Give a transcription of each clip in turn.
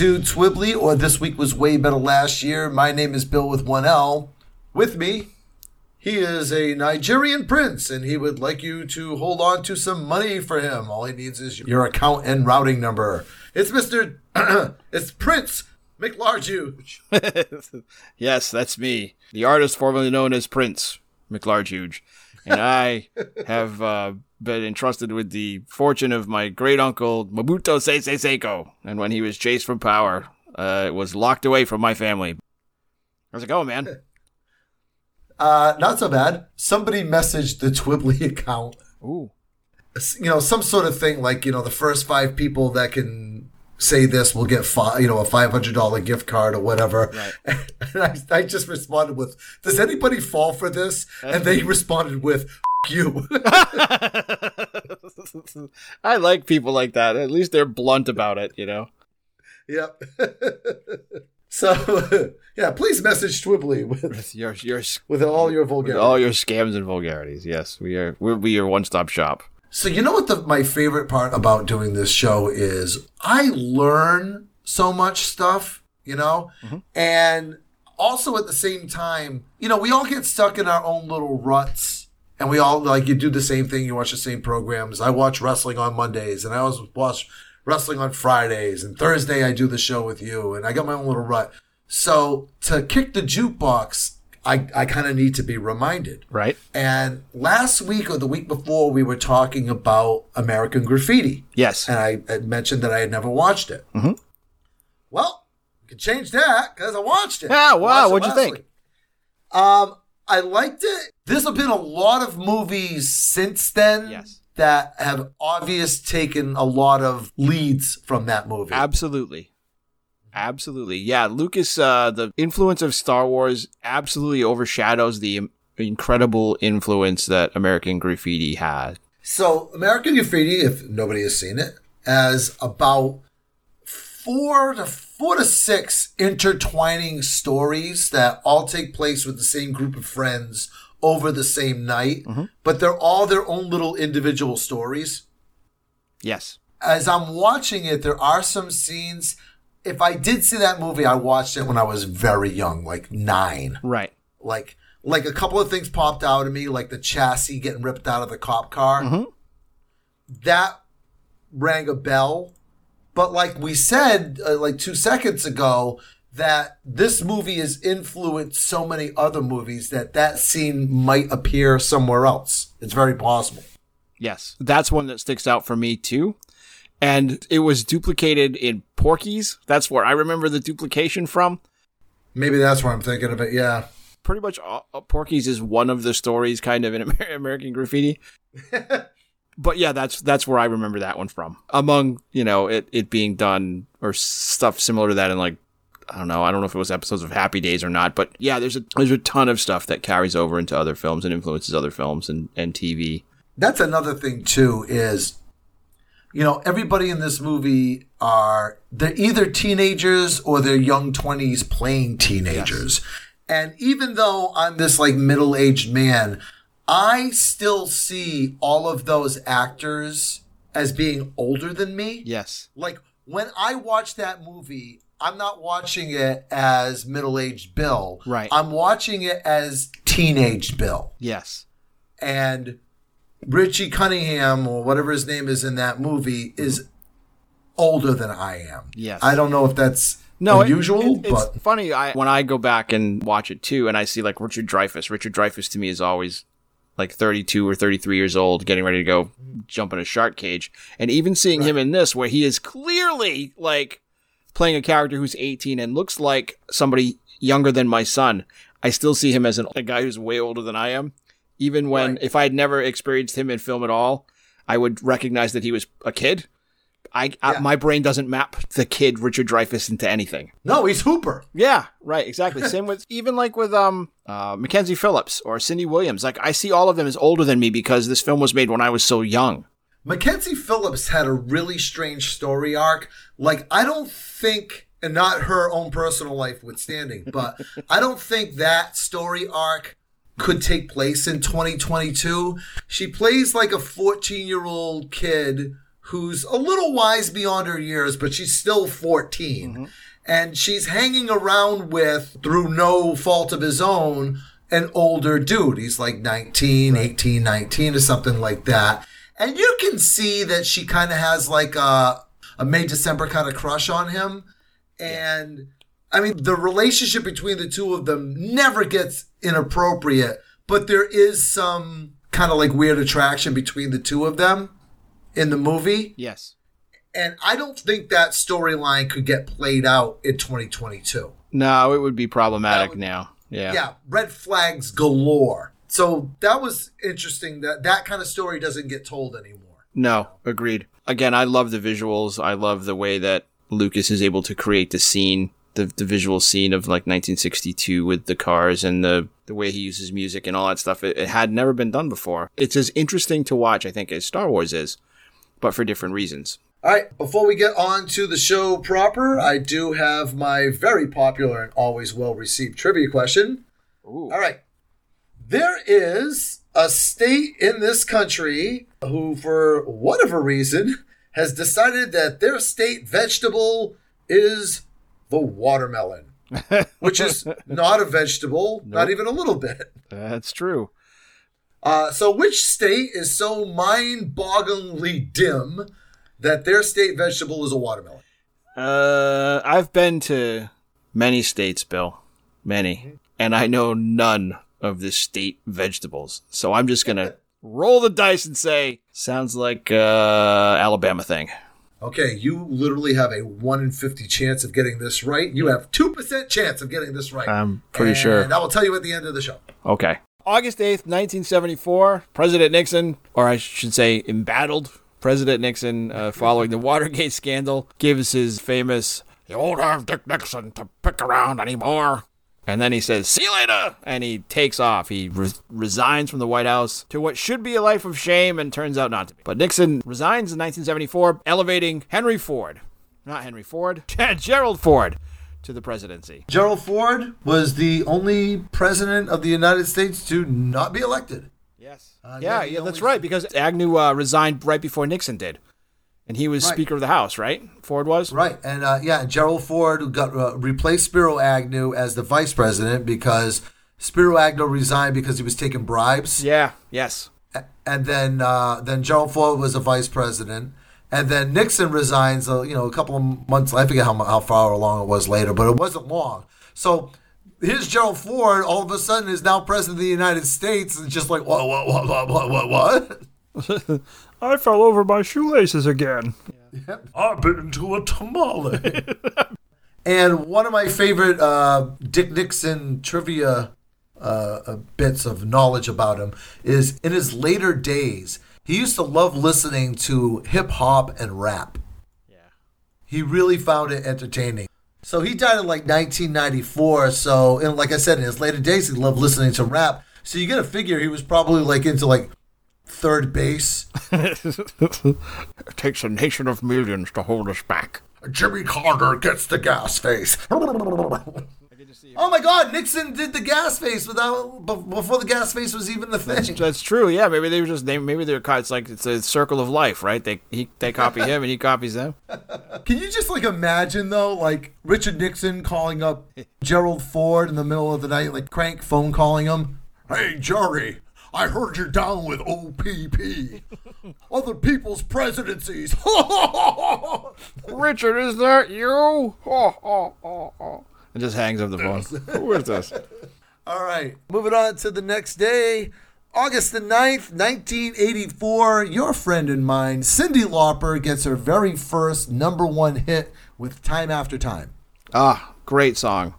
To Twibbly, or This Week Was Way Better Last Year. My name is Bill with one L. With me, he is a Nigerian prince, and he would like you to hold on to some money for him. All he needs is your account and routing number. It's Mr. it's Prince McLarge. yes, that's me, the artist formerly known as Prince McLarge. And I have uh, been entrusted with the fortune of my great uncle Mobutu Sese Seko. And when he was chased from power, uh, it was locked away from my family. How's it going, man? Uh, not so bad. Somebody messaged the Twibbly account. Ooh. You know, some sort of thing like, you know, the first five people that can say this will get five, you know, a five hundred dollar gift card or whatever. Right. And I, I, just responded with, "Does anybody fall for this?" And they responded with, "You." I like people like that. At least they're blunt about it, you know. Yep. so yeah, please message Twibbly with, with your your with all your vulgarities, all your scams and vulgarities. Yes, we are. Be your one stop shop. So you know what the, my favorite part about doing this show is I learn so much stuff, you know? Mm-hmm. And also at the same time, you know, we all get stuck in our own little ruts and we all like you do the same thing, you watch the same programs. I watch wrestling on Mondays and I always watch wrestling on Fridays and Thursday I do the show with you and I got my own little rut. So to kick the jukebox I, I kind of need to be reminded. Right. And last week or the week before, we were talking about American Graffiti. Yes. And I, I mentioned that I had never watched it. Mm-hmm. Well, you can change that because I watched it. Yeah, wow. What'd you think? Week. Um, I liked it. There's been a lot of movies since then. Yes. That have obvious taken a lot of leads from that movie. Absolutely. Absolutely. Yeah, Lucas uh the influence of Star Wars absolutely overshadows the incredible influence that American Graffiti had. So, American Graffiti, if nobody has seen it, has about four to four to six intertwining stories that all take place with the same group of friends over the same night, mm-hmm. but they're all their own little individual stories. Yes. As I'm watching it, there are some scenes if I did see that movie, I watched it when I was very young, like nine. Right. Like, like a couple of things popped out at me, like the chassis getting ripped out of the cop car. Mm-hmm. That rang a bell. But like we said, uh, like two seconds ago, that this movie has influenced so many other movies that that scene might appear somewhere else. It's very possible. Yes, that's one that sticks out for me too and it was duplicated in Porky's. That's where I remember the duplication from. Maybe that's where I'm thinking of it. Yeah. Pretty much uh, Porky's is one of the stories kind of in American Graffiti. but yeah, that's that's where I remember that one from. Among, you know, it it being done or stuff similar to that in like I don't know, I don't know if it was episodes of Happy Days or not, but yeah, there's a there's a ton of stuff that carries over into other films and influences other films and, and TV. That's another thing too, is you know, everybody in this movie are they're either teenagers or they're young 20s playing teenagers. Yes. And even though I'm this like middle-aged man, I still see all of those actors as being older than me. Yes. Like when I watch that movie, I'm not watching it as middle-aged Bill. Right. I'm watching it as teenage Bill. Yes. And Richie Cunningham or whatever his name is in that movie mm-hmm. is older than I am. Yes. I don't know if that's no, unusual, it, it, but funny. I when I go back and watch it too, and I see like Richard Dreyfuss. Richard Dreyfuss to me is always like 32 or 33 years old, getting ready to go jump in a shark cage. And even seeing him in this, where he is clearly like playing a character who's 18 and looks like somebody younger than my son, I still see him as an, a guy who's way older than I am. Even when, Right. if I had never experienced him in film at all, I would recognize that he was a kid. I, I my brain doesn't map the kid Richard Dreyfuss into anything. No, he's Hooper. Yeah, right, exactly. Same with even like with um uh Mackenzie Phillips or Cindy Williams. Like I see all of them as older than me because this film was made when I was so young. Mackenzie Phillips had a really strange story arc. Like, I don't think, and not her own personal life withstanding, but I don't think that story arc could take place in 2022. She plays like a 14 year old kid who's a little wise beyond her years, but she's still 14. Mm-hmm. And she's hanging around with, through no fault of his own, an older dude. He's like 19, 18, 19 or something like that. And you can see that she kind of has like a, a May December kind of crush on him. And I mean, the relationship between the two of them never gets inappropriate, but there is some kind of like weird attraction between the two of them in the movie. Yes. And I don't think that storyline could get played out in 2022. No, it would be problematic would- now. Yeah. Yeah, red flags galore. So that was interesting that that kind of story doesn't get told anymore. No, agreed. Again, I love the visuals. I love the way that Lucas is able to create the scene, the, the visual scene of like 1962 with the cars and the, the way he uses music and all that stuff. It, it had never been done before. It's as interesting to watch, I think, as Star Wars is, but for different reasons. All right, before we get on to the show proper, I do have my very popular and always well received trivia question. Ooh. All right. There is a state in this country who, for whatever reason, has decided that their state vegetable is the watermelon, which is not a vegetable, not even a little bit. That's true. Uh, so, which state is so mind bogglingly dim that their state vegetable is a watermelon? Uh, I've been to many states, Bill. Many. And I know none of the state vegetables. So I'm just gonna roll the dice and say, sounds like, uh, Alabama thing. Okay, you literally have a 1 in 50 chance of getting this right. You have 2% chance of getting this right. I'm pretty and sure. I will tell you at the end of the show. Okay. August 8th, 1974, President Nixon, or I should say embattled President Nixon, uh, following the Watergate scandal, gives his famous, You won't have Dick Nixon to pick around anymore. And then he says, See you later! And he takes off. He re- resigns from the White House to what should be a life of shame and turns out not to be. But Nixon resigns in 1974, elevating Henry Ford. Not Henry Ford, Gerald Ford to the presidency. Gerald Ford was the only president of the United States to not be elected. Yes. Uh, yeah, yeah, that's right. Because Agnew uh, resigned right before Nixon did, and he was Right. Speaker of the House, right? Ford was. Right, and uh, yeah, Gerald Ford got uh, replaced Spiro Agnew as the vice president because Spiro Agnew resigned because he was taking bribes. Yeah. Yes. and then uh, then Gerald Ford was a vice president, and then Nixon resigns. Uh, you know, a couple of months. I forget how how far along it was later, but it wasn't long. So here's Gerald Ford. All of a sudden, is now president of the United States, and just like what what what what what what. I fell over my shoelaces again. I've been into a tamale. and one of my favorite uh, Dick Nixon trivia uh, uh, bits of knowledge about him is in his later days, he used to love listening to hip hop and rap. Yeah. He really found it entertaining. So he died in like 1994. So, and like I said, in his later days, he loved listening to rap. So you got to figure he was probably like into like 3rd Bass. It takes a nation of millions to hold us back. Jimmy Carter gets the gas face. oh my God, Nixon did the gas face without before the gas face was even the thing. That's true. Yeah. Maybe they were just they maybe they're co- it's like it's a circle of life, right? They he they copy him and he copies them. Can you just like imagine though, like Richard Nixon calling up Gerald Ford in the middle of the night, like crank phone calling him? Hey Jerry, I heard you're down with OPP, other people's presidencies. Richard, is that you? And just hangs up the phone. Who is this? All right, moving on to the next day. August the 9th, 1984, your friend and mine, Cyndi Lauper, gets her very first number one hit with Time After Time. Ah, great song.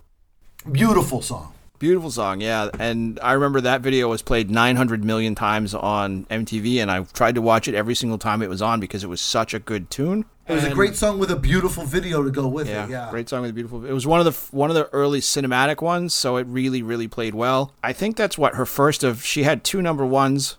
Beautiful song. Beautiful song, yeah. And I remember that video was played 900 million times on MTV, and I tried to watch it every single time it was on because it was such a good tune. It was a great song with a beautiful video to go with yeah, it. Yeah. great song with a beautiful. It was one of the one of the early cinematic ones, so it really, really played well. I think that's what her first of. She had two number ones.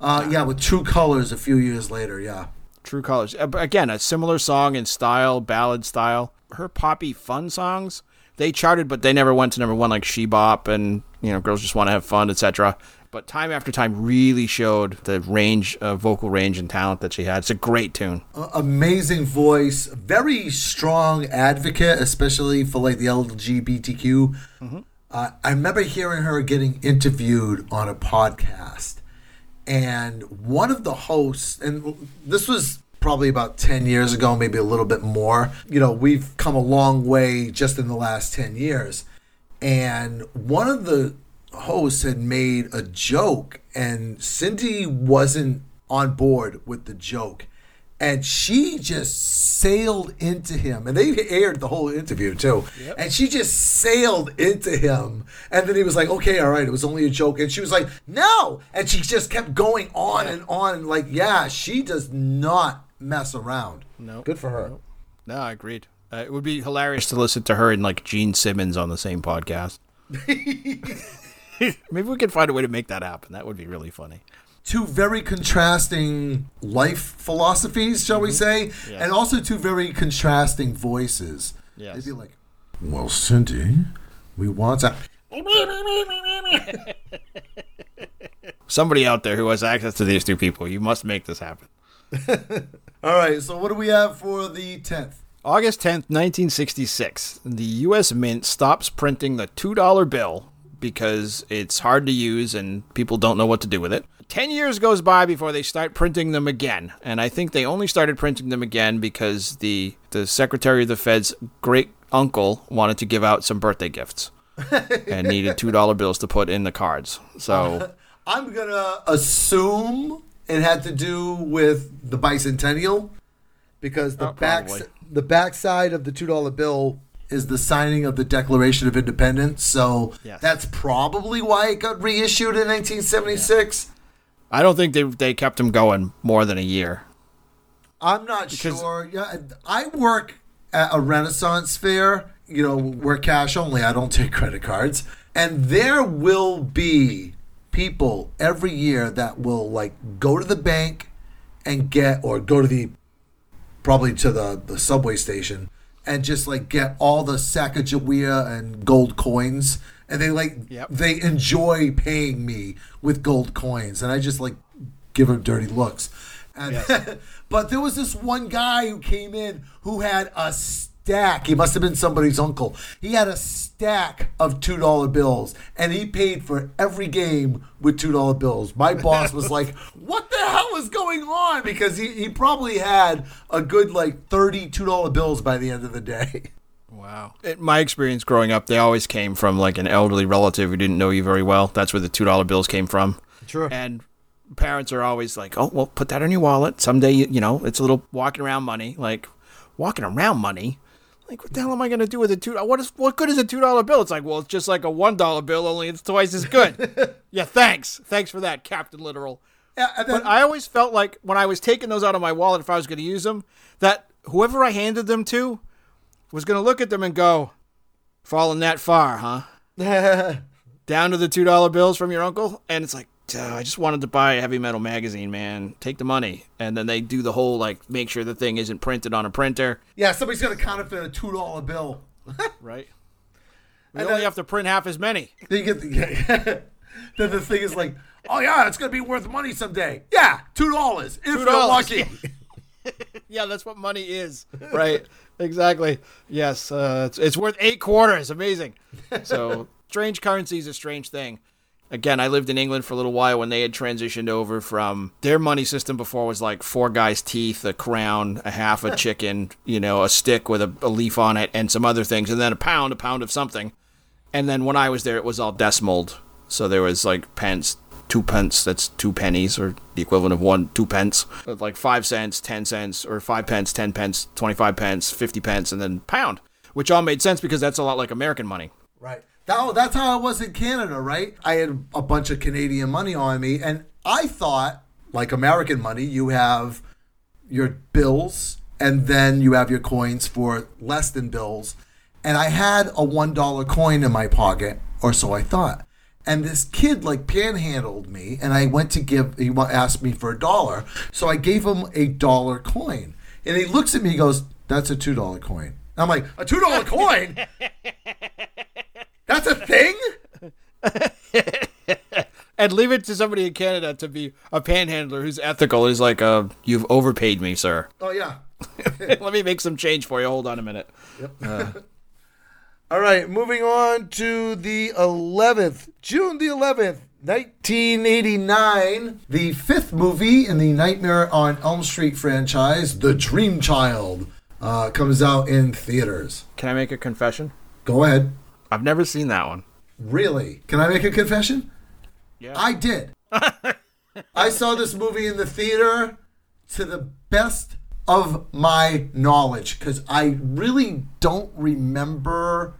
Uh, yeah, with True Colors a few years later. Yeah. True Colors. Uh, Again, a similar song in style, ballad style. Her poppy fun songs, they charted, but they never went to number one like She Bop and you know Girls Just Want to Have Fun, etc. But time after time really showed the range, of vocal range and talent that she had. It's a great tune. Amazing voice, very strong advocate, especially for like the LGBTQ. Uh, I remember hearing her getting interviewed on a podcast, and one of the hosts, and this was probably about 10 years ago, maybe a little bit more. You know, we've come a long way just in the last 10 years. And one of the hosts had made a joke, and Cyndi wasn't on board with the joke. And she just sailed into him. And they aired the whole interview too. And she just sailed into him. And then he was like, okay, all right, it was only a joke. And she was like, no. And she just kept going on and on. Like, yeah, she does not mess around. No. Good for her. No, I agreed. Uh, it would be hilarious to listen to her and like Gene Simmons on the same podcast. Maybe we could find a way to make that happen. That would be really funny. two very contrasting life philosophies, shall we say, Yeah. and also two very contrasting voices. Yes. They'd be like, "Well, Cyndi, we want to." Somebody out there who has access to these two people, you must make this happen. All right, so what do we have for the tenth? August 10th, 1966, the U.S. Mint stops printing the $2 bill because it's hard to use and people don't know what to do with it. 10 years goes by before they start printing them again. And I think they only started printing them again because the, the Secretary of the Fed's great uncle wanted to give out some birthday gifts and needed $2 bills to put in the cards. So, uh, I'm gonna assume it had to do with the bicentennial because the Oh, back probably. the backside of the two dollar bill is the signing of the Declaration of Independence. So Yes. that's probably why it got reissued in 1976. I don't think they, they kept them going more than a year. I'm not Because- sure. Yeah, I work at a Renaissance fair. You know, we're cash only. I don't take credit cards, and there will be people every year that will like go to the bank and get, or go to the probably to the the subway station and just like get all the Sacagawea and gold coins, and they like Yep. they enjoy paying me with gold coins, and I just like give them dirty looks. And but there was this one guy who came in who had a stack. He must have been somebody's uncle. He had a stack of two dollar bills, and he paid for every game with two dollar bills. My boss was like, "What the hell is going on?" Because he, he probably had a good like thirty two dollar bills by the end of the day. Wow. In my experience growing up, they always came from like an elderly relative who didn't know you very well. That's where the two dollar bills came from. Sure. And parents are always like, "Oh, well, put that in your wallet. Someday, you, you know, it's a little walking around money. Like walking around money. Like, what the hell am I going to do with a two? What is what good is a two dollar bill? It's like, well, it's just like a one dollar bill, only it's twice as good. yeah, thanks, thanks for that, Captain Literal. Yeah, then, But I always felt like when I was taking those out of my wallet, if I was going to use them, that whoever I handed them to was going to look at them and go, "Fallen that far, huh? Down to the two dollar bills from your uncle." And it's like, "Duh, I just wanted to buy a heavy metal magazine, man. Take the money, and then they do the whole like make sure the thing isn't printed on a printer, yeah, somebody's gonna counterfeit a two dollar bill. right? We And only then- have to print half as many. Then you get the, then the thing is like, oh yeah, it's gonna be worth money someday. Yeah, two dollars if you're lucky. Yeah, that's what money is. Right. exactly. Yes. Uh, it's, it's worth eight quarters. Amazing. So, strange currency is a strange thing. Again, I lived in England for a little while when they had transitioned over from their money system before was like four guys' teeth, a crown, a half a chicken, you know, a stick with a, a leaf on it, and some other things, and then a pound, a pound of something. And then when I was there, it was all decimaled. So there was like pence, two pence. That's two pennies, or the equivalent of one two pence. Like five cents, ten cents, or five pence, ten pence, twenty five pence, fifty pence, and then pound, which all made sense because that's a lot like American money. Right. That, oh, that's how I was in Canada, right? I had a bunch of Canadian money on me, and I thought, like American money, you have your bills, and then you have your coins for less than bills. And I had a one dollar coin in my pocket, or so I thought. And this kid like panhandled me, and I went to give. He asked me for a dollar, so I gave him a dollar coin. And he looks at me, he goes, "That's a two dollar coin." I'm like, "A two dollar coin? That's a thing?" And leave it to somebody in Canada to be a panhandler who's ethical. He's like, uh, you've overpaid me, sir. Oh yeah. Let me make some change for you. Hold on a minute. Yep. All right, moving on to the 11th, June the 11th, 1989. The fifth movie in the Nightmare on Elm Street franchise, The Dream Child, uh, comes out in theaters. Can I make a confession? Go ahead. I've never seen that one. Really? Can I make a confession? Yeah. I did. I saw this movie in the theater to the best of my knowledge because I really don't remember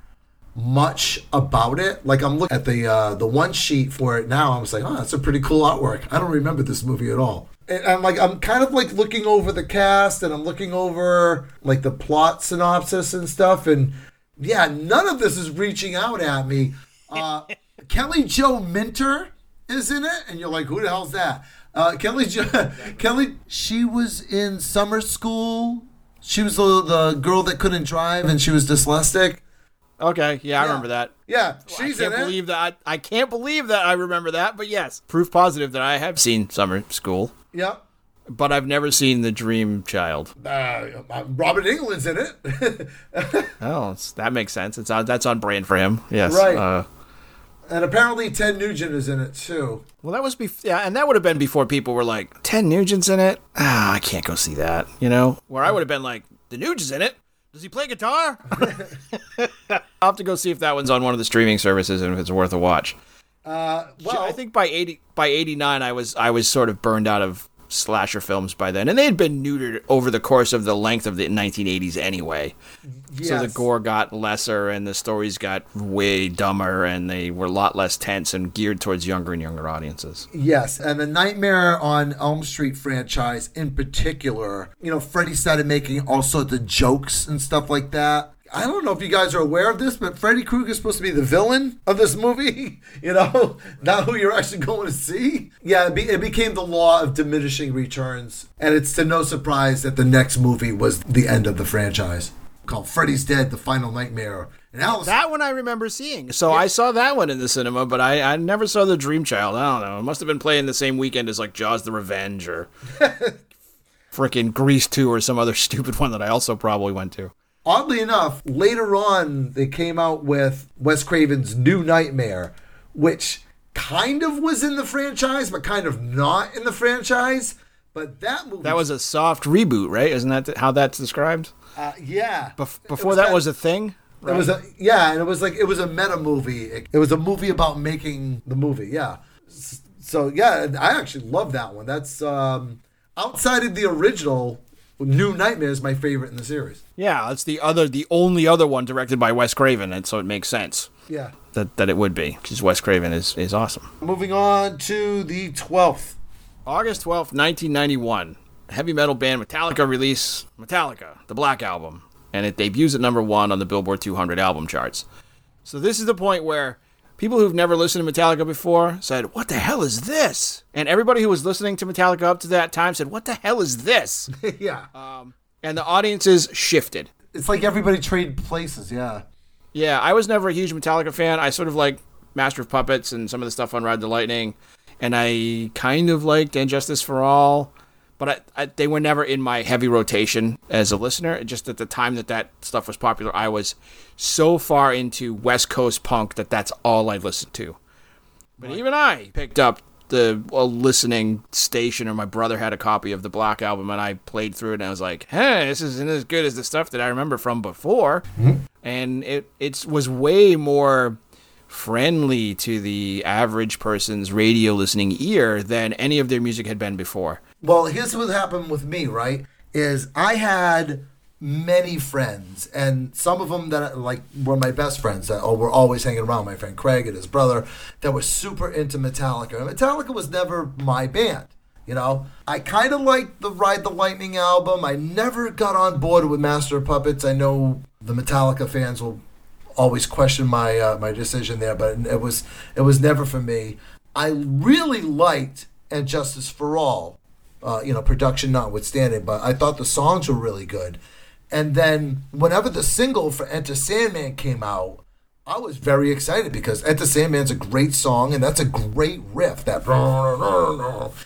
much about it. Like I'm looking at the uh, the one sheet for it now. I was like, oh, that's a pretty cool artwork. I don't remember this movie at all. And I'm like, I'm kind of like looking over the cast and I'm looking over like the plot synopsis and stuff. And yeah, none of this is reaching out at me. Uh, Kelly Jo Minter is in it, and you're like, who the hell's that? Uh, Kelly jo- Kelly, she was in summer school. She was the, the girl that couldn't drive, and she was dyslexic. Okay, yeah, I remember that. Yeah, she's I can't it. believe that. I, I can't believe that I remember that. But yes, proof positive that I have seen Summer School, yeah. But I've never seen The Dream Child. Uh, Robert Englund's in it. Oh, that makes sense. It's on, that's on brand for him. Yes. Right. Uh, and apparently Ted Nugent is in it too. well, that was before. Yeah, and that would have been before people were like, Ted Nugent's in it. Ah, I can't go see that. You know, where I would have been like, the Nugent's in it. Does he play guitar? I'll have to go see if that one's on one of the streaming services and if it's worth a watch. Uh, well, I think by eighty by eighty nine, I was I was sort of burned out of slasher films by then, and they had been neutered over the course of the length of the nineteen eighties anyway. So the gore got lesser, and the stories got way dumber, and they were a lot less tense and geared towards younger and younger audiences. Yes, and the Nightmare on Elm Street franchise in particular, you know, Freddy started making all sorts of jokes and stuff like that. I don't know if you guys are aware of this, but Freddy Krueger is supposed to be the villain of this movie. You know, not who you're actually going to see. Yeah, it, be, it became the law of diminishing returns, and it's to no surprise that the next movie was the end of the franchise, called Freddy's Dead: The Final Nightmare. And Alice, That one I remember seeing. So I saw that one in the cinema, but I, I never saw the Dream Child. I don't know. It must have been playing the same weekend as like Jaws the Revenge or frickin' Grease 2 or some other stupid one that I also probably went to. Oddly enough, later on they came out with Wes Craven's New Nightmare, which kind of was in the franchise, but kind of not in the franchise. But that movie, That was a soft reboot, right? Isn't that how that's described? uh, yeah. Bef- before was that, was a thing? It was a yeah, and it was like it was a meta movie. It, it was a movie about making the movie. Yeah. So yeah, I actually love that one. That's um, outside of the original. New Nightmare is my favorite in the series. Yeah, that's the other, the only other one directed by Wes Craven, and so it makes sense Yeah. that, that it would be because Wes Craven is, is awesome. Moving on to the twelfth. August 12th, 1991. Heavy metal band Metallica release Metallica, the Black Album, and it debuts at number one on the Billboard 200 album charts. So this is the point where people who've never listened to Metallica before said, "What the hell is this?" And everybody who was listening to Metallica up to that time said, "What the hell is this?" yeah. Um, and the audiences shifted. It's like everybody traded places, yeah. Yeah, I was never a huge Metallica fan. I sort of like Master of Puppets and some of the stuff on Ride the Lightning, and I kind of liked And Justice for All, but I, I, they were never in my heavy rotation as a listener. Just at the time that that stuff was popular, I was so far into West Coast punk that that's all I listened to. But even I picked up the a listening station, or my brother had a copy of the Black album, and I played through it, and I was like, "Hey, this isn't as good as the stuff that I remember from before." Mm-hmm. And it it was way more friendly to the average person's radio listening ear than any of their music had been before. Well, here's what happened with me, right? Is I had many friends, and some of them that like were my best friends that were always hanging around. My friend Craig and his brother that were super into Metallica. And Metallica was never my band. You know, I kind of liked the Ride the Lightning album. I never got on board with Master of Puppets. I know the Metallica fans will always question my uh, my decision there, but it was it was never for me. I really liked And Justice for All, uh, you know, production notwithstanding, but I thought the songs were really good. And then whenever the single for Enter Sandman came out, I was very excited because Enter Sandman's a great song and that's a great riff. That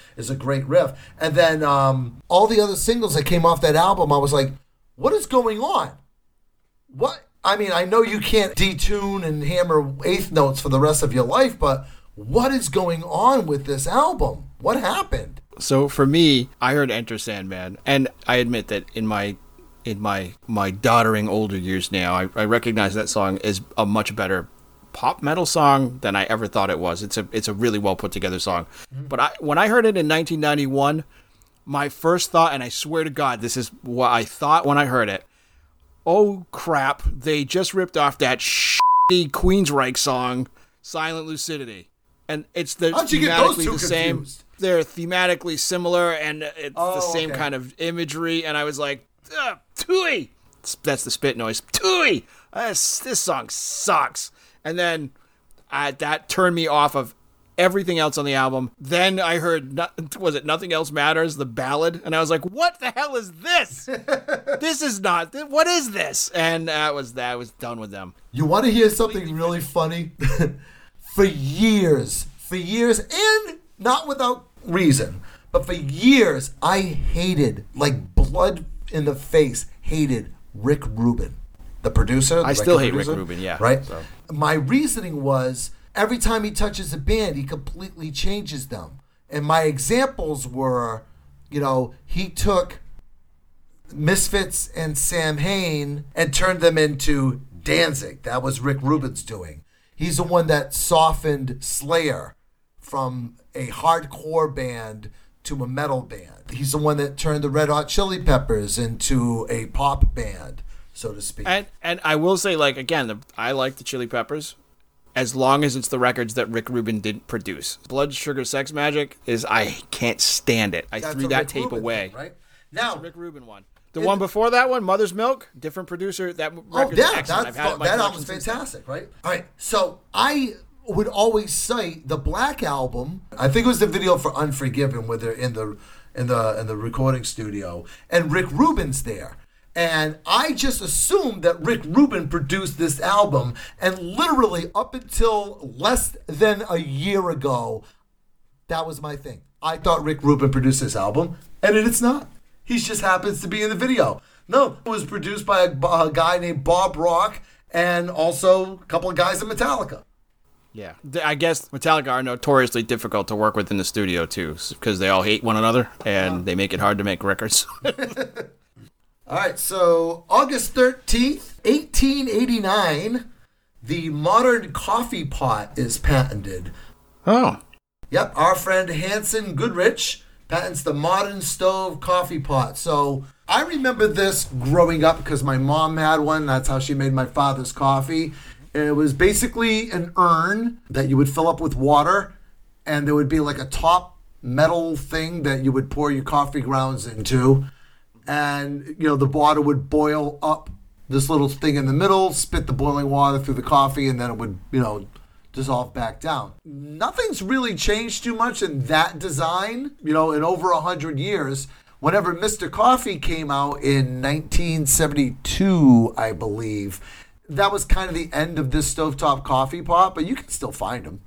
is a great riff. And then um, all the other singles that came off that album, I was like, what is going on? What? I mean, I know you can't detune and hammer eighth notes for the rest of your life, but what is going on with this album? What happened? So for me, I heard Enter Sandman, and I admit that in my in my my doddering older years now, I, I recognize that song as a much better pop metal song than I ever thought it was. It's a it's a really well put together song. Mm-hmm. But I when I heard it in 1991, my first thought, and I swear to God, this is what I thought when I heard it. Oh crap! They just ripped off that shitty Queensryche song, "Silent Lucidity," and it's the How'd you get those thematically two the same. They're thematically similar, and it's Oh, the same okay. kind of imagery. And I was like, Tui! That's the spit noise. Tui! This, this song sucks. And then uh, that turned me off of everything else on the album. Then I heard, was it Nothing Else Matters, the ballad? And I was like, what the hell is this? this is not, what is this? And that was that. I was done with them. You want to hear something really funny? for years, for years, and not without reason, but for years, I hated, like blood in the face, hated Rick Rubin, the producer. the I still hate Rick Rubin, yeah, Right? so. My reasoning was every time he touches a band, he completely changes them. And my examples were, you know, he took Misfits and Samhain and turned them into Danzig. That was Rick Rubin's doing. He's the one that softened Slayer from a hardcore band to a metal band. He's the one that turned the Red Hot Chili Peppers into a pop band, so to speak. And and I will say, like again, the, I like the Chili Peppers, as long as it's the records that Rick Rubin didn't produce. Blood Sugar Sex Magik is I can't stand it. I That's threw that Rick tape Rubin away. thing, right? Now, Rick Rubin one. The one before that one, Mother's Milk, different producer. That Oh yeah, excellent. that's, I've had it in my that album's fantastic, right? All right, so I would always cite the Black album. I think it was the video for Unforgiven, where they're in the in the in the recording studio, and Rick Rubin's there. And I just assumed that Rick Rubin produced this album, and literally up until less than a year ago, that was my thing. I thought Rick Rubin produced this album, and it's not. He just happens to be in the video. No, it was produced by a, a guy named Bob Rock and also a couple of guys in Metallica. Yeah, I guess Metallica are notoriously difficult to work with in the studio too, because they all hate one another and uh-huh. they make it hard to make records. All right, so August 13th, 1889, the modern coffee pot is patented. oh, Yep, our friend Hanson Goodrich patents the modern stove coffee pot. So I remember this growing up because my mom had one. That's how she made my father's coffee. It was basically an urn that you would fill up with water, and there would be like a top metal thing that you would pour your coffee grounds into. And, you know, the water would boil up this little thing in the middle, spit the boiling water through the coffee, and then it would, you know, dissolve back down. Nothing's really changed too much in that design, you know, in over a hundred years. Whenever Mr. Coffee came out in 1972, I believe, that was kind of the end of this stovetop coffee pot, but you can still find them.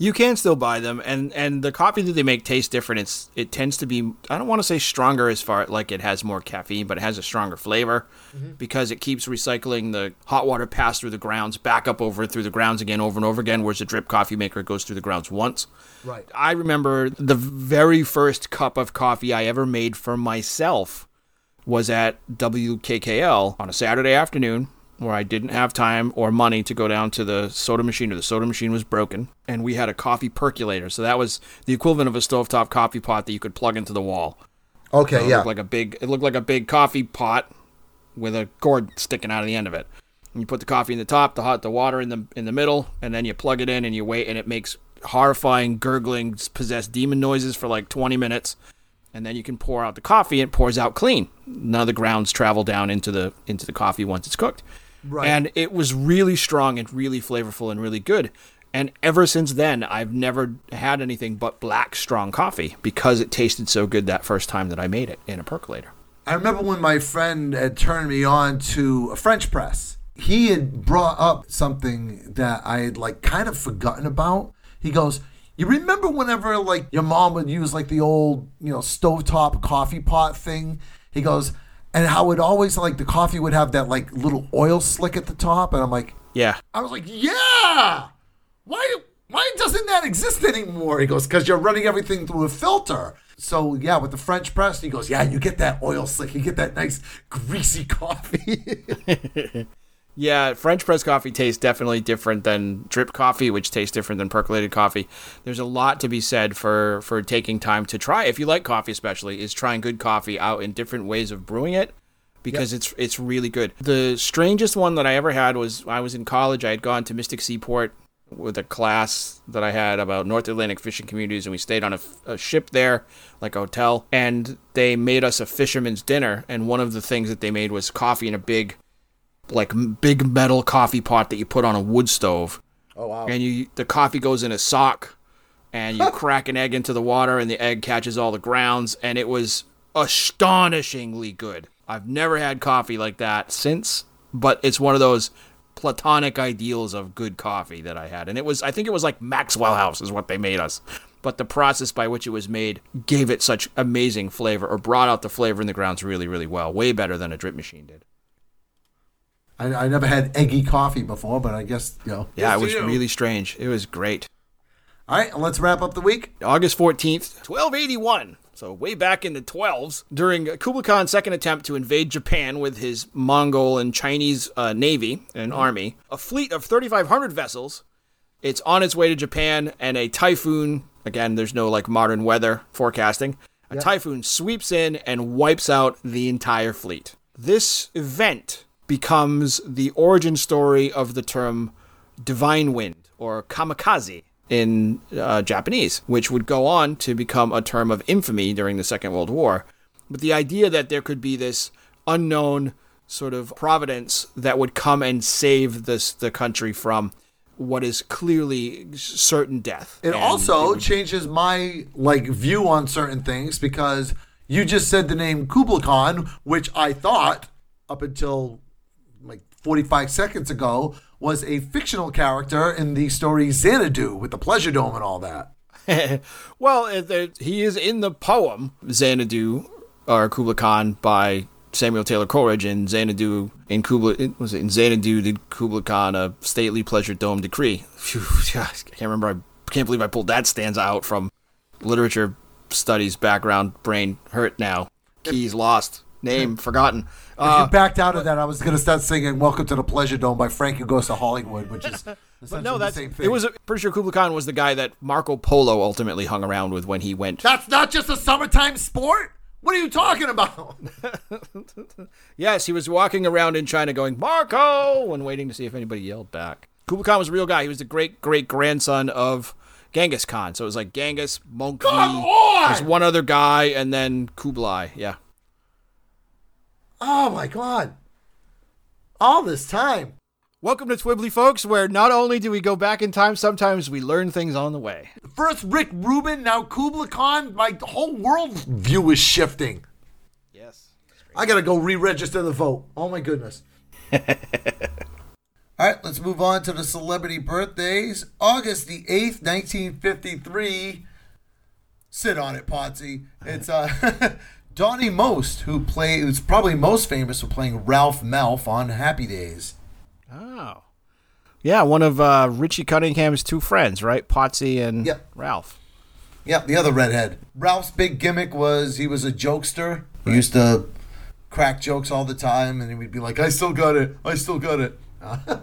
you can still buy them, and and the coffee that they make tastes different. It's it tends to be I don't want to say stronger as far like it has more caffeine, but it has a stronger flavor mm-hmm. because it keeps recycling the hot water pass through the grounds back up over through the grounds again over and over again, whereas a drip coffee maker goes through the grounds once. Right. I remember the very first cup of coffee I ever made for myself was at WKKL on a Saturday afternoon. Where I didn't have time or money to go down to the soda machine, or the soda machine was broken, and we had a coffee percolator. So that was the equivalent of a stovetop coffee pot that you could plug into the wall. Okay, It yeah. looked like a big. It looked like a big coffee pot with a cord sticking out of the end of it. And you put the coffee in the top, the hot, the water in the in the middle, and then you plug it in and you wait, and it makes horrifying, gurgling, possessed demon noises for like 20 minutes. And then you can pour out the coffee, and it pours out clean. None of the grounds travel down into the into the coffee once it's cooked. Right. And it was really strong and really flavorful and really good. And ever since then, I've never had anything but black strong coffee because it tasted so good that first time that I made it in a percolator. I remember when my friend had turned me on to a French press. He had brought up something that I had like kind of forgotten about. He goes, "You remember whenever like your mom would use like the old, you know, stovetop coffee pot thing?" He goes, "And how it always like the coffee would have that like little oil slick at the top." And I'm like, Yeah. I was like, "Yeah. Why why doesn't that exist anymore?" He goes, "Cuz you're running everything through a filter." So yeah, with the French press, he goes, "Yeah, you get that oil slick. You get that nice greasy coffee." Yeah, French press coffee tastes definitely different than drip coffee, which tastes different than percolated coffee. There's a lot to be said for for taking time to try, if you like coffee especially, is trying good coffee out in different ways of brewing it because it's it's really good. The strangest one that I ever had was I was in college. I had gone to Mystic Seaport with a class that I had about North Atlantic fishing communities, and we stayed on a, a ship there, like a hotel, and they made us a fisherman's dinner. And one of the things that they made was coffee in a big like big metal coffee pot that you put on a wood stove. oh wow. And you the coffee goes in a sock and you crack an egg into the water and the egg catches all the grounds and it was astonishingly good. I've never had coffee like that since, but it's one of those platonic ideals of good coffee that I had. And it was I think it was like Maxwell House is what they made us. But the process by which it was made gave it such amazing flavor or brought out the flavor in the grounds really, really well. Way better than a drip machine did. I, I never had eggy coffee before, but I guess you know. Yeah, it was you really strange. It was great. All right, let's wrap up the week. August 14th, 1281. So, way back in the 12s, during Kublai Khan's second attempt to invade Japan with his Mongol and Chinese uh, navy and army, a fleet of 3,500 vessels, it's on its way to Japan, and a typhoon, again, there's no like modern weather forecasting, a typhoon sweeps in and wipes out the entire fleet. This event becomes the origin story of the term divine wind or kamikaze in uh, Japanese, which would go on to become a term of infamy during the Second World War. But the idea that there could be this unknown sort of providence that would come and save this the country from what is clearly certain death. It And also would- changes my like view on certain things because you just said the name Kublai Khan, which I thought up until 45 seconds ago was a fictional character in the story Xanadu with the Pleasure Dome and all that. well, it, it- he is in the poem Xanadu or Kubla Khan by Samuel Taylor Coleridge, and Xanadu in Kubla was it in Xanadu did Kublai Khan a stately pleasure dome decree. Phew, I can't remember. I can't believe I pulled that stanza out from literature studies background. Brain hurt now. Keys lost. Name forgotten. If Uh, you backed out of that, I was going to start singing "Welcome to the Pleasure Dome" by Frankie Goes to Hollywood, which is essentially no, the that's same thing. it. Was pretty sure Kublai Khan was the guy that Marco Polo ultimately hung around with when he went That's not just a summertime sport. What are you talking about? Yes, he was walking around in China going, Marco, and waiting to see if anybody yelled back. Kublai Khan was a real guy. He was the great great grandson of Genghis Khan. So it was like Genghis, Monkey, Come on! there's one other guy, and then Kublai. Yeah. Oh my god! All this time. Welcome to Twibbly, folks, where not only do we go back in time, sometimes we learn things on the way. First Rick Rubin, now Kublai Khan. My whole world view is shifting. Yes. I gotta go re-register the vote. Oh my goodness. All right, let's move on to the celebrity birthdays. August the eighth, nineteen fifty-three. Sit on it, Potsy. It's uh, Donny Most, who play who's probably most famous for playing Ralph Malph on Happy Days. Oh. Yeah, one of uh, Richie Cunningham's two friends, right? Potsy and Yep. Ralph. Yep, the other redhead. Ralph's big gimmick was he was a jokester. He used to crack jokes all the time, and he would be like, "I still got it. I still got it."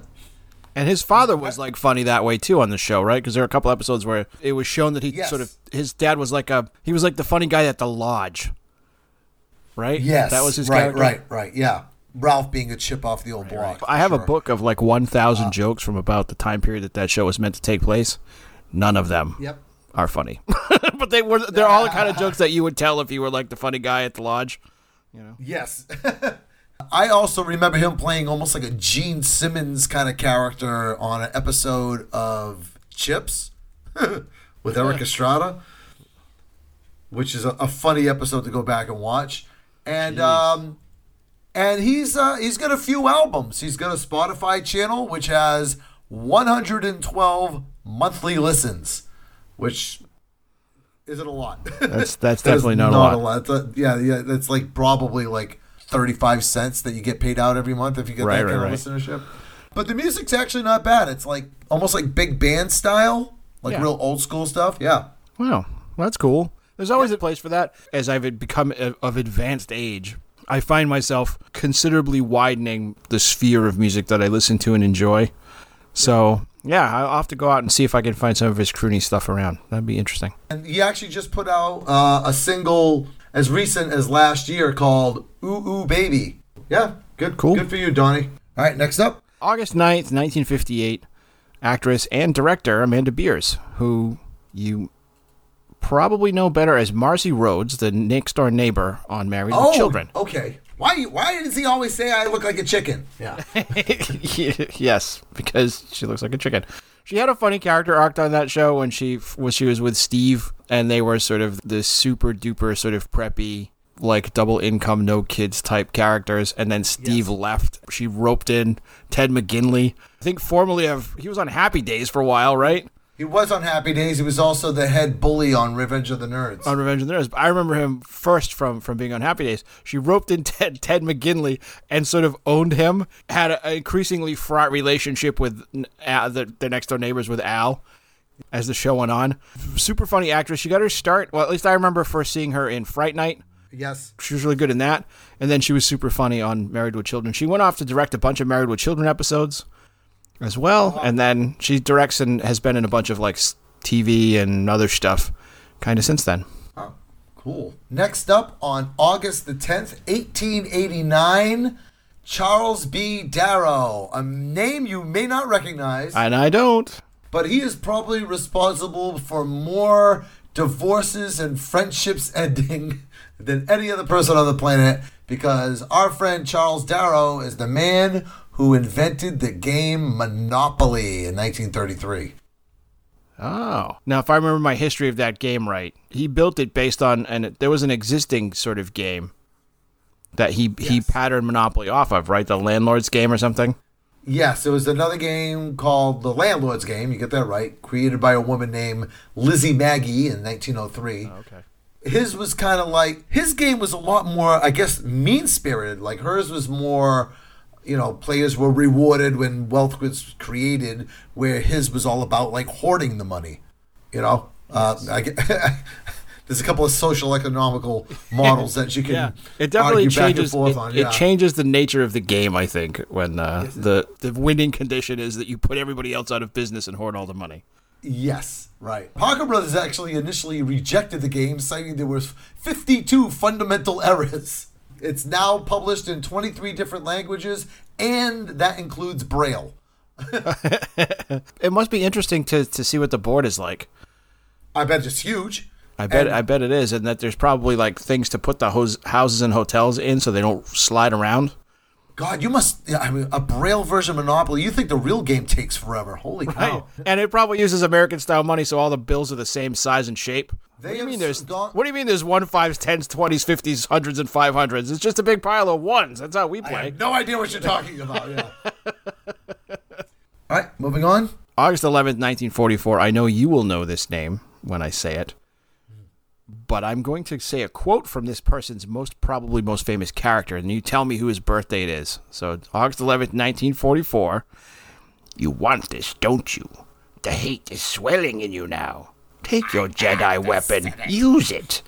And his father was like funny that way too on the show, right? Because there are a couple episodes where it was shown that he Yes. sort of his dad was like a he was like the funny guy at the lodge, right? Yes, that was his right, character. right, right. Yeah, Ralph being a chip off the old block. I have for a. Uh. book of like one thousand jokes from about the time period that that show was meant to take place. None of them Yep. are funny, but they were they're all the kind of jokes that you would tell if you were like the funny guy at the lodge. you know. Yes. I also remember him playing almost like a Gene Simmons kind of character on an episode of Chips with Erik Estrada, which is a, a funny episode to go back and watch. And um, and he's uh, he's got a few albums. He's got a Spotify channel which has 112 monthly listens, which isn't a lot. That's that's definitely not, not a lot. It's a- yeah, yeah, that's like probably like thirty-five cents that you get paid out every month if you get Right, that right, kind right. of listenership. But the music's actually not bad. It's like almost like big band style, like Yeah. real old school stuff. Yeah. Wow, that's cool. There's always a place for that. As I've become of advanced age, I find myself considerably widening the sphere of music that I listen to and enjoy. So, yeah, I'll have to go out and see if I can find some of his croony stuff around. That'd be interesting. And he actually just put out uh, a single as recent as last year called "Ooh Ooh Baby." Yeah, good, Cool. good for you, Donny. All right, next up. August 9th, 1958, actress and director Amanda Bearse, who you probably know better as Marcy Rhoades, the next door neighbor on Married Oh, with Children. okay. Why? Why does he always say I look like a chicken? Yeah. yes, because she looks like a chicken. She had a funny character arc on that show when she when she was with Steve, and they were sort of the super duper sort of preppy, like double income, no kids type characters. And then Steve left. She roped in Ted McGinley. I think formerly of he was on Happy Days for a while, right? He was on Happy Days. He was also the head bully on Revenge of the Nerds. on Revenge of the Nerds. I remember him first from from being on Happy Days. She roped in Ted Ted McGinley and sort of owned him. Had an increasingly fraught relationship with uh, the, their next door neighbors with Al. As the show went on, super funny actress. She got her start. Well, at least I remember first seeing her in Fright Night. yes. She was really good in that, and then she was super funny on Married with Children. She went off to direct a bunch of Married with Children episodes as well, and then she directs and has been in a bunch of like TV and other stuff, kind of since then. Oh, cool. Next up on August the 10th, 1889, Charles B. Darrow, a name you may not recognize, And I don't. but he is probably responsible for more divorces and friendships ending than any other person on the planet because our friend Charles Darrow is the man who invented the game Monopoly in 1933. Oh. Now, if I remember my history of that game right, he built it based on, and there was an existing sort of game that he he patterned Monopoly off of, right? The landlord's game or something. Yes, it was another game called The Landlord's Game. You get that right. Created by a woman named Lizzie Magie in 1903. Okay. His was kind of like his game was a lot more, I guess, mean spirited. Like hers was more, you know, players were rewarded when wealth was created, where his was all about like hoarding the money. You know, uh, I get, there's a couple of social economical models that you can Yeah, it definitely argue back and changes. forth It, on. it changes the nature of the game. I think when uh, the the winning condition is that you put everybody else out of business and hoard all the money. Yes, right. Parker Brothers actually initially rejected the game, citing there were 52 fundamental errors. It's now published in 23 different languages, and that includes Braille. It must be interesting to to see what the board is like. I bet it's huge. I bet And- I bet it is, and that there's probably like things to put the hos- houses and hotels in so they don't slide around. God, you must. I mean, a Braille version of Monopoly. You think the real game takes forever? Holy cow! And it probably uses American style money, so all the bills are the same size and shape. They what do you mean there's gone- What do you mean there's one fives, tens, twenties, fifties, hundreds, and five hundreds? It's just a big pile of ones. That's how we I play. have no idea what you're talking about. Yeah. All right, moving on. August 11th, 1944. I know you will know this name when I say it. But I'm going to say a quote from this person's most probably most famous character, and you tell me who his birth date is. So, August 11th, 1944. You want this, don't you? The hate is swelling in you now. Take your Jedi weapon. Use it.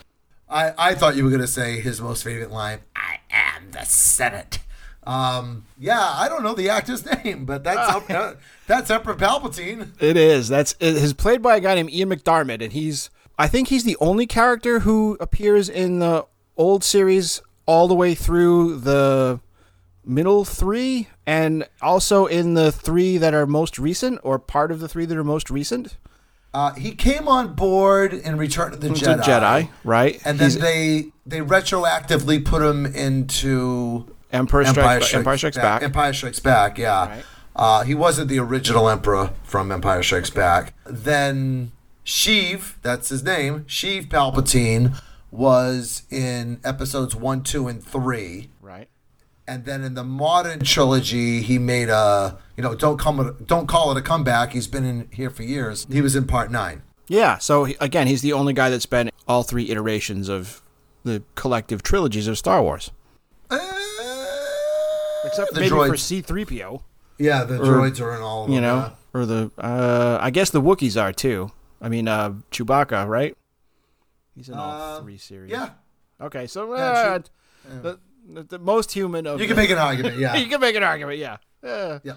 I, I thought you were going to say his most favorite line, I am the Senate. Um, yeah, I don't know the actor's name, but that's uh, that's Emperor Palpatine. It is. That's it is played by a guy named Ian McDiarmid, and he's I think he's the only character who appears in the old series all the way through the middle three, and also in the three that are most recent, or part of the three that are most recent. Uh, he came on board in Return of the Jedi. Jedi, right? And then He's they they retroactively put him into Emperor Strikes, Empire Strikes Back. Empire Strikes Back, yeah. Right. Uh, he wasn't the original emperor from Empire Strikes Back. Then Sheev, that's his name, Sheev Palpatine was in episodes one, two, and three. Right. And then in the modern trilogy, he made a you know don't come don't call it a comeback. He's been in here for years. He was in part nine. Yeah. So again, he's the only guy that's been all three iterations of the collective trilogies of Star Wars, Uh, except the maybe droids. for C three PO. yeah, the droids are in all of them. You know, yeah. or the uh, I guess the Wookiees are too. I mean, uh, Chewbacca, right? He's in all Uh, three series. yeah. Okay, so Yeah, uh, Chew- the, the, the most human of You can the- make an argument, yeah. you can make an argument, yeah. Uh, yeah.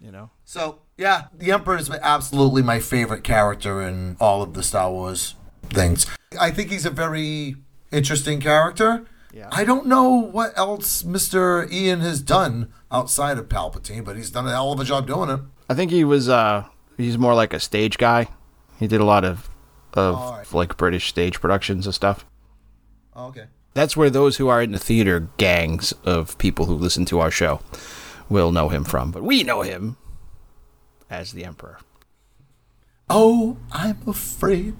you know, So yeah, the Emperor is absolutely my favorite character in all of the Star Wars things. I think he's a very interesting character. Yeah. I don't know what else Mr. Ian has done outside of Palpatine, but he's done a hell of a job doing it. I think he was uh, he's more like a stage guy. He did a lot of of All right. like British stage productions and stuff. Oh, okay. That's where those who are in the theater gangs of people who listen to our show will know him from. But we know him as the Emperor. Oh, I'm afraid.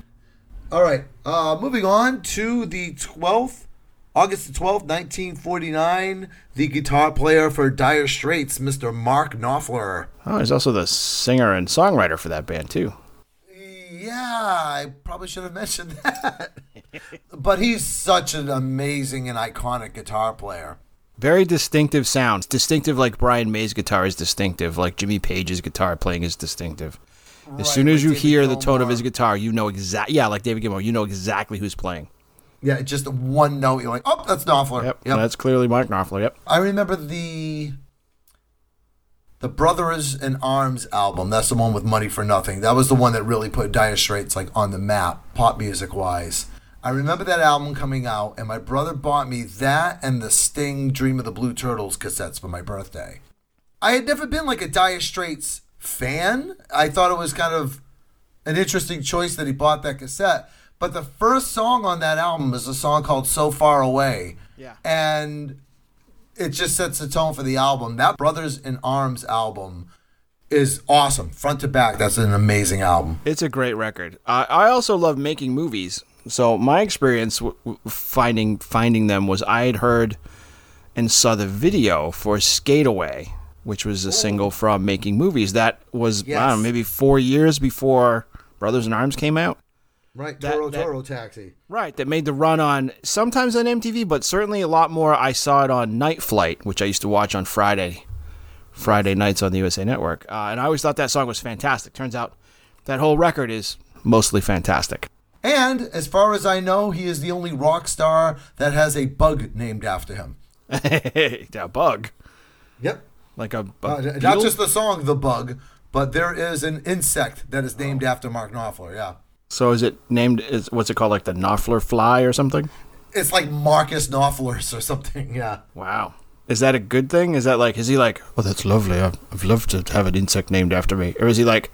All right. Uh, moving on to the 12th, August the 12th, 1949. The guitar player for Dire Straits, Mr. Mark Knopfler. Oh, he's also the singer and songwriter for that band too. Yeah, I probably should have mentioned that. but he's such an amazing and iconic guitar player. Very distinctive sounds. Distinctive like Brian May's guitar is distinctive, like Jimmy Page's guitar playing is distinctive. Right, as soon as like you David hear the tone of his guitar, you know exact. Yeah, like David Gilmour, you know exactly who's playing. Yeah, just one note. You're like, oh, that's Knopfler. Yep, that's clearly Mark Knopfler. Yep. I remember the the Brothers in Arms album. That's the one with Money for Nothing. That was the one that really put Dire Straits like on the map, pop music wise. I remember that album coming out, and my brother bought me that and the Sting Dream of the Blue Turtles cassettes for my birthday. I had never been like a Dire Straits fan. I thought it was kind of an interesting choice that he bought that cassette. But the first song on that album is a song called So Far Away. Yeah. And it just sets the tone for the album. That Brothers in Arms album is awesome, front to back. That's an amazing album. It's a great record. I I also love making movies. So my experience w- w- finding finding them was I had heard and saw the video for Skateaway, which was a single from Making Movies. That was I don't know, maybe four years before Brothers in Arms came out. Right, That- Toro that- Toro Taxi. Right, that made the run on sometimes on MTV, but certainly a lot more. I saw it on Night Flight, which I used to watch on Friday, Friday nights on the USA Network, uh, and I always thought that song was fantastic. Turns out that whole record is mostly fantastic. And as far as I know, he is the only rock star that has a bug named after him. a bug, Yep. like a, a Uh, not just the song The Bug, but there is an insect that is named after Mark Knopfler. Yeah. So is it named? Is what's it called? Like the Knopfler fly or something? It's like Marcus Knopflers or something. Yeah. Wow. Is that a good thing? Is that like, is he like, oh, that's lovely. I've, I've loved to have an insect named after me. Or is he like,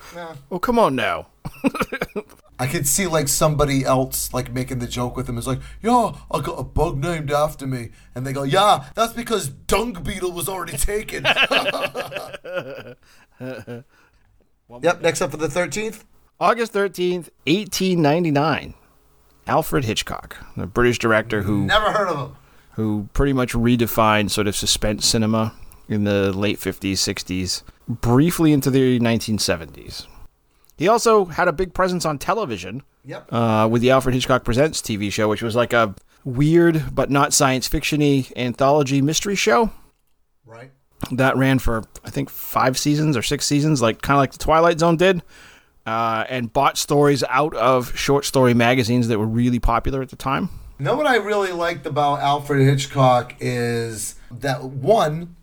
oh, come on now. I could see like somebody else like making the joke with him. It's like, yeah, I got a bug named after me, and they go, yeah, that's because Dung Beetle was already taken. yep. Next up for the thirteenth. August 13th, 1899. Alfred Hitchcock, the British director who Never heard of him. who pretty much redefined sort of suspense cinema in the late 50s, 60s, briefly into the 1970s. He also had a big presence on television Yep. uh, with the Alfred Hitchcock Presents TV show, which was like a weird but not science fiction-y anthology mystery show right. that ran for I think five seasons or six seasons, like kind of like the Twilight Zone did, uh, and bought stories out of short story magazines that were really popular at the time. You know what I really liked about Alfred Hitchcock is that one,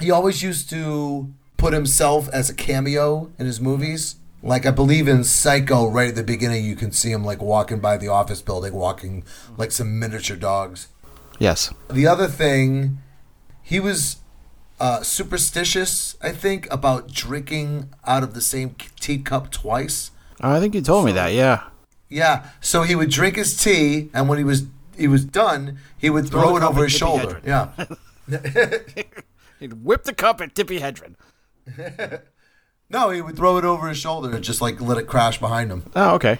he always used to put himself as a cameo in his movies. Like I believe in Psycho, right at the beginning, you can see him like walking by the office building, walking like some miniature dogs. Yes. The other thing, he was uh, superstitious, I think, about drinking out of the same teacup twice. Oh, I think you told me that. Yeah. Yeah, so he would drink his tea, and when he was he was done, he would throw, the it over his shoulder. Hedren. Yeah. He'd whip the cup at Tippi Hedren. No, he would throw it over his shoulder and just like let it crash behind him. Oh, okay.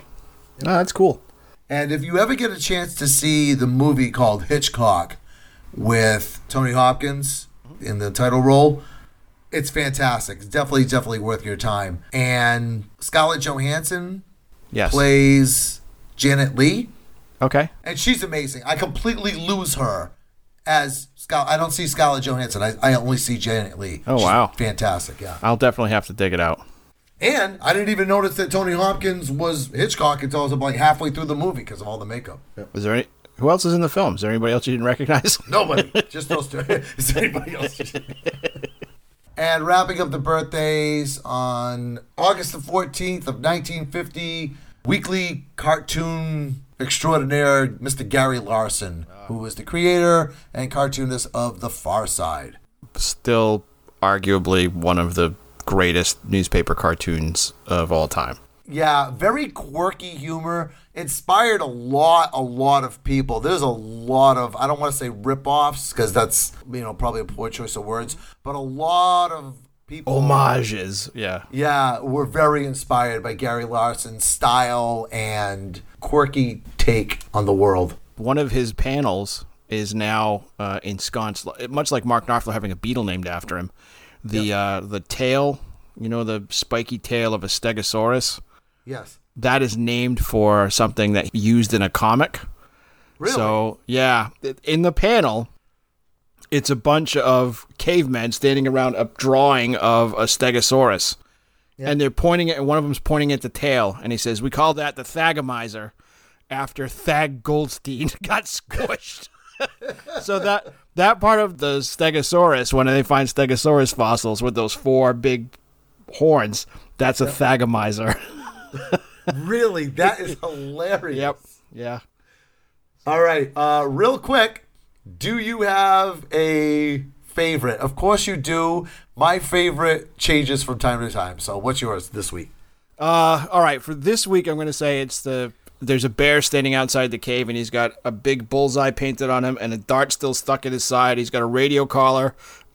Oh, that's cool. And if you ever get a chance to see the movie called Hitchcock with Tony Hopkins in the title role, it's fantastic. It's definitely, definitely worth your time. And Scarlett Johansson Yes. plays Janet Leigh, Okay. and she's amazing. I completely lose her as Scarlett. I don't see Scarlett Johansson. I, I only see Janet Leigh. Oh, She's wow. fantastic! Yeah. I'll definitely have to dig it out. And I didn't even notice that Tony Hopkins was Hitchcock until I was like halfway through the movie because of all the makeup. Was there any? Who else is in the film? Is there anybody else you didn't recognize? Nobody, just those two. Is there anybody else? and wrapping up the birthdays on August the 14th of 1950, weekly cartoon extraordinaire Mr. Gary Larson, who was the creator and cartoonist of The Far Side. Still, arguably one of the greatest newspaper cartoons of all time. Yeah, very quirky humor. Inspired a lot, a lot of people. There's a lot of, I don't want to say rip-offs because that's, you know, probably a poor choice of words, but a lot of people. Homages. Yeah. Yeah, were very inspired by Gary Larson's style and quirky take on the world. One of his panels is now uh, ensconced, much like Mark Knopfler having a beetle named after him. The uh, the tail, you know, the spiky tail of a Stegosaurus. Yes. that is named for something that used in a comic. Really? So, yeah, in the panel, it's a bunch of cavemen standing around a drawing of a stegosaurus. And they're pointing at, and one of them's pointing at the tail, and he says, We call that the Thagomizer after Thag Goldstein got squished. so that that part of the Stegosaurus, when they find Stegosaurus fossils with those four big horns, that's a Thagomizer. really? That is hilarious. Yep. Yeah. All right. Uh, real quick, do you have a favorite? Of course you do. My favorite changes from time to time. So what's yours this week? Uh, all right. For this week, I'm going to say it's the. There's a bear standing outside the cave, and he's got a big bullseye painted on him, and a dart still stuck in his side. He's got a radio collar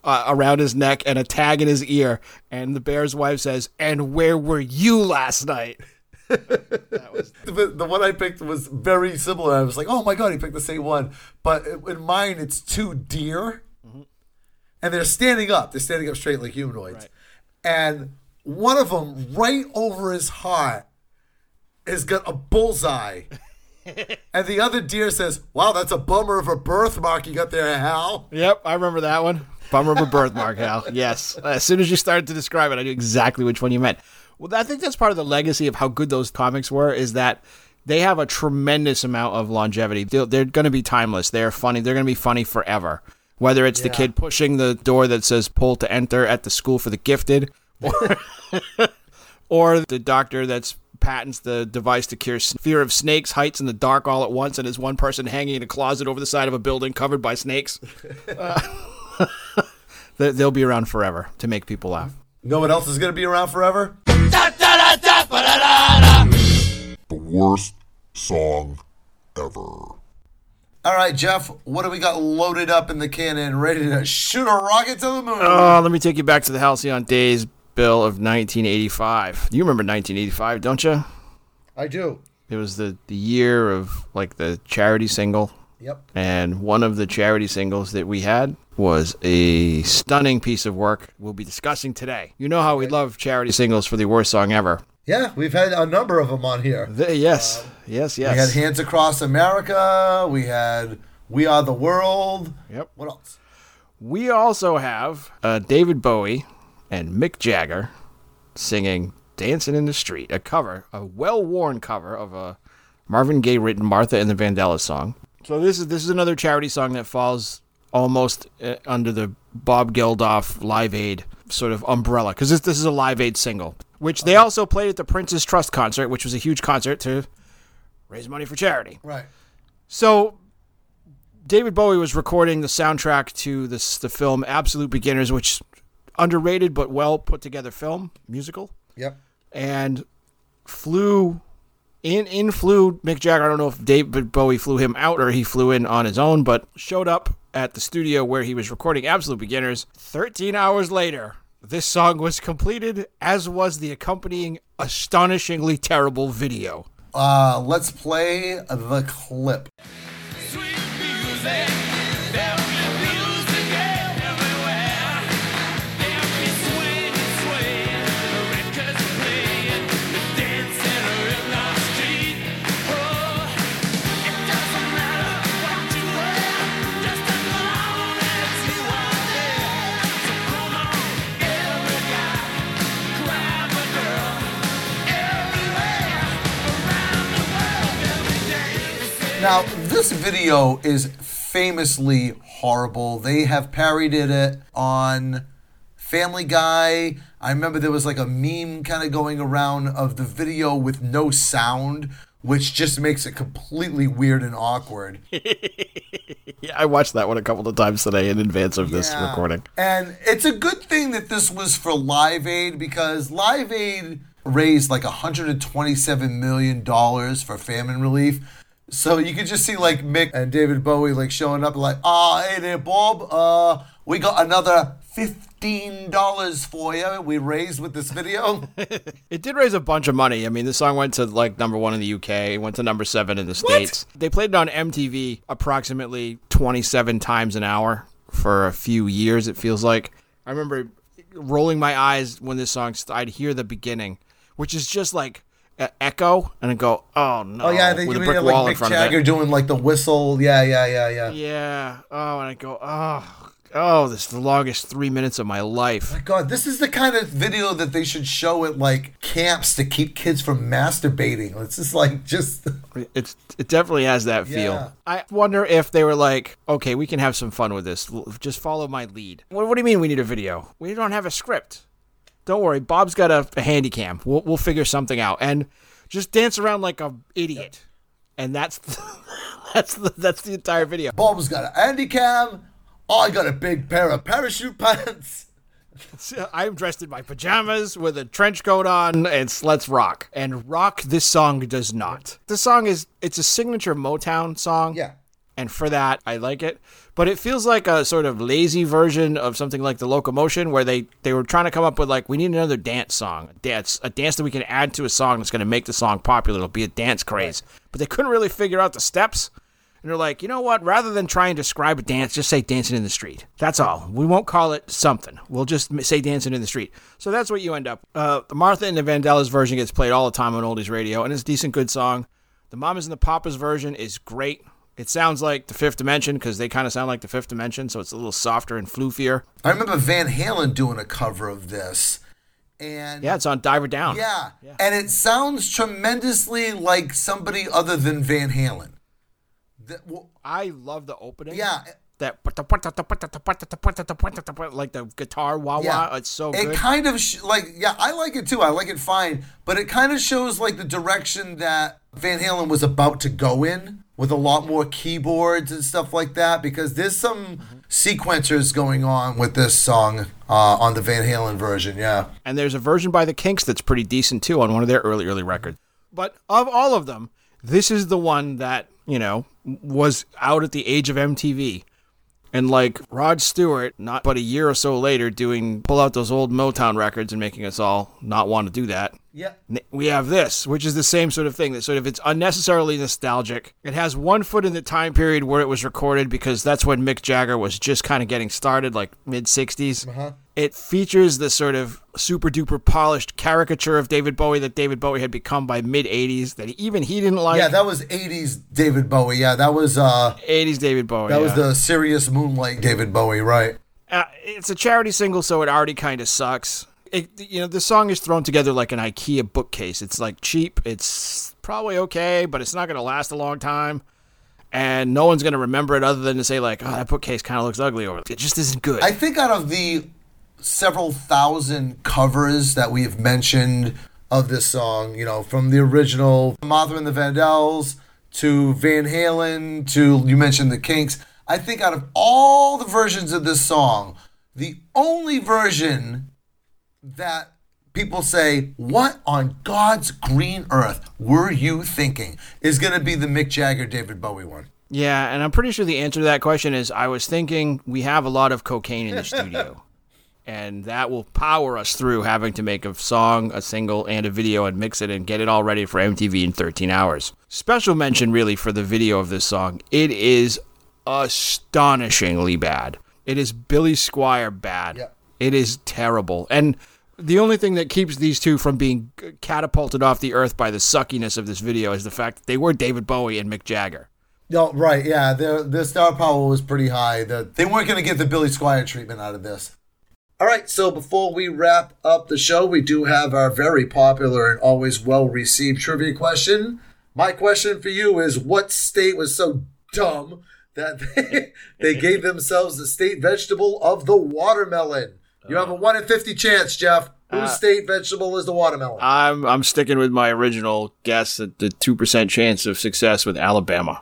uh, around his neck and a tag in his ear. And the bear's wife says, "And where were you last night?" The, the one I picked was very similar. I was like, oh my God, he picked the same one. But in mine, it's two deer. And they're standing up. They're standing up straight like humanoids. And one of them, right over his heart, has got a bullseye. And the other deer says, wow, that's a bummer of a birthmark you got there, Hal. Yep, I remember that one. Bummer of a birthmark, Hal. Yes. As soon as you started to describe it, I knew exactly which one you meant. Well, I think that's part of the legacy of how good those comics were is that they have a tremendous amount of longevity. They're, they're going to be timeless. They're funny. They're going to be funny forever. Whether it's the kid pushing the door that says pull to enter at the school for the gifted or, or the doctor that's patents the device to cure fear of snakes, heights, in the dark all at once, and is one person hanging in a closet over the side of a building covered by snakes. Uh, they- they'll be around forever to make people laugh. No one else is going to be around forever? The worst song ever. All right, Jeff, what do we got loaded up in the cannon, ready to shoot a rocket to the moon? Uh, let me take you back to the Halcyon Days bill of 1985. You remember 1985, don't you? I do. It was the, the year of like the charity single. Yep. And one of the charity singles that we had was a stunning piece of work we'll be discussing today. You know how we love charity singles for the worst song ever. Yeah, we've had a number of them on here. The- yes, yes, We had. Hands Across America. We had We Are the World. Yep. What else? We also have uh, David Bowie and Mick Jagger singing Dancing in the Street, a cover, a well worn cover of a Marvin Gaye written Martha and the Vandellas song. So this is this is another charity song that falls almost uh, under the Bob Geldof Live Aid sort of umbrella because this this is a Live Aid single, which they also played at the Prince's Trust concert, which was a huge concert to raise money for charity. Right. So David Bowie was recording the soundtrack to this the film Absolute Beginners, which underrated but well put together film musical, Yep. and flew in in flew Mick Jagger. I don't know if David Bowie flew him out or he flew in on his own, but showed up at the studio where he was recording Absolute Beginners. Thirteen hours later, this song was completed, as was the accompanying astonishingly terrible video. Uh, let's play the clip. Now, this video is famously horrible. They have parodied it on Family Guy. I remember there was like a meme kind of going around of the video with no sound, which just makes it completely weird and awkward. Yeah, I watched that one a couple of times today in advance of this recording. And it's a good thing that this was for Live Aid because Live Aid raised like $127 million for famine relief. So you could just see like Mick and David Bowie like showing up like, ah, hey there, Bob. Uh, we got another $15 for you. We raised with this video. It did raise a bunch of money. I mean, the song went to like number one in the UK, went to number seven in the States. They played it on MTV approximately 27 times an hour for a few years, it feels like. I remember rolling my eyes when this song, st- I'd hear the beginning, which is just like echo, and I go, oh no. oh, yeah. They with a brick wall like in Mick front Jagger of it. doing like the whistle. Yeah, yeah, yeah, yeah. Yeah. Oh, and I go, oh, oh, this is the longest three minutes of my life. My God, this is the kind of video that they should show at like camps to keep kids from masturbating. It's just like just It's it definitely has that feel. Yeah. I wonder if they were like, okay, we can have some fun with this. Just follow my lead. What, what do you mean we need a video? We don't have a script. Don't worry, Bob's got a, a handy cam. We'll we'll figure something out and just dance around like a idiot. And that's that's the, that's the entire video. Bob's got a Andy cam. I got a big pair of parachute pants. I'm dressed in my pajamas with a trench coat on, and let's rock. And rock this song does not. The song is it's a signature Motown song. Yeah. And for that I like it. But it feels like a sort of lazy version of something like the Locomotion, where they they were trying to come up with like we need another dance song, a dance a dance that we can add to a song that's going to make the song popular. It'll be a dance craze. But they couldn't really figure out the steps. And they're like, you know what? Rather than try and describe a dance, just say dancing in the street. That's all. We won't call it something. We'll just say dancing in the street. So that's what you end up. Uh, the Martha and the Vandellas version gets played all the time on oldies radio, and it's a decent, good song. The Mamas and the Papas version is great. It sounds like the Fifth Dimension because they kind of sound like the Fifth Dimension, so it's a little softer and floofier. I remember Van Halen doing a cover of this. And Yeah, it's on Diver Down. yeah. And it sounds tremendously like somebody other than Van Halen. That- well, I love the opening. yeah. That like the guitar wah wah. Yeah. It's so it good. kind of sh- like yeah, I like it too. I like it fine, but it kind of shows like the direction that Van Halen was about to go in with a lot more keyboards and stuff like that because there's some sequencers going on with this song uh, on the Van Halen version. Yeah. and there's a version by the Kinks that's pretty decent too on one of their early early records. But of all of them, this is the one that you know was out at the age of MTV. And like Rod Stewart, not but a year or so later, doing pull out those old Motown records and making us all not want to do that. Yeah. We have this, which is the same sort of thing. That sort of it's unnecessarily nostalgic. It has one foot in the time period where it was recorded because that's when Mick Jagger was just kind of getting started, like mid '60s. It features the sort of super duper polished caricature of David Bowie that David Bowie had become by mid '80s. That even he didn't like. Yeah, that was 80s David Bowie. Yeah, that was uh '80s David Bowie. that was yeah. the serious Moonlight David Bowie, right? Uh, it's a charity single, so it already kind of sucks. It, you know, the song is thrown together like an IKEA bookcase. It's like cheap. It's probably okay, but it's not going to last a long time. and no one's gonna remember it other than to say like, "Oh, that bookcase kind of looks ugly," or it just isn't good. I think out of the several thousand covers that we have mentioned of this song, you know, from the original Martha and the Vandals to Van Halen to you mentioned the Kinks, I think out of all the versions of this song, the only version that people say, What on God's green earth were you thinking? is going to be the Mick Jagger David Bowie one. yeah, and I'm pretty sure the answer to that question is I was thinking we have a lot of cocaine in the studio. And that will power us through having to make a song, a single, and a video and mix it and get it all ready for MTV in 13 hours. Special mention, really, for the video of this song. It is astonishingly bad. It is Billy Squier bad. Yep. It is terrible. And the only thing that keeps these two from being catapulted off the earth by the suckiness of this video is the fact that they were David Bowie and Mick Jagger. No, right, yeah. The the star power was pretty high. The, they weren't going to get the Billy Squier treatment out of this. All right, so before we wrap up the show, we do have our very popular and always well received trivia question. My question for you is what state was so dumb that they, they gave themselves the state vegetable of the watermelon? You have a 1 in 50 chance, Jeff. Whose state vegetable is the watermelon? I'm I'm sticking with my original guess at the two percent chance of success with Alabama.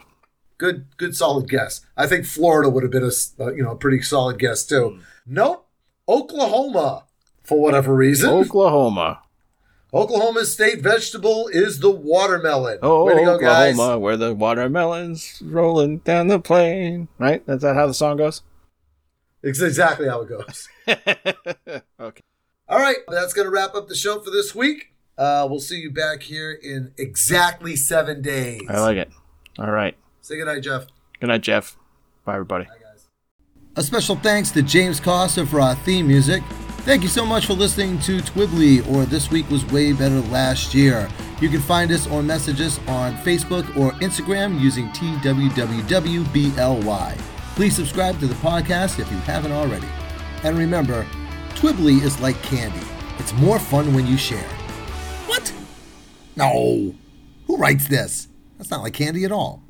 Good, good, solid guess. I think Florida would have been a uh, you know a pretty solid guess too. Nope, Oklahoma for whatever reason. Oklahoma. Oklahoma's state vegetable is the watermelon. Oh, Way to go, guys! Oklahoma, where the watermelons rolling down the plain. Right? That's that how the song goes? It's exactly how it goes. okay. All right, that's going to wrap up the show for this week. Uh, we'll see you back here in exactly seven days. I like it. All right. Say goodnight, Jeff. Good night, Jeff. Bye, everybody. Guys. A special thanks to James Costa for our theme music. Thank you so much for listening to Twibbly or This Week Was Way Better Last Year. You can find us or message us on Facebook or Instagram using TWWWBLY. Please subscribe to the podcast if you haven't already. And remember, Twibbly is like candy. It's more fun when you share. What? No. Who writes this? That's not like candy at all.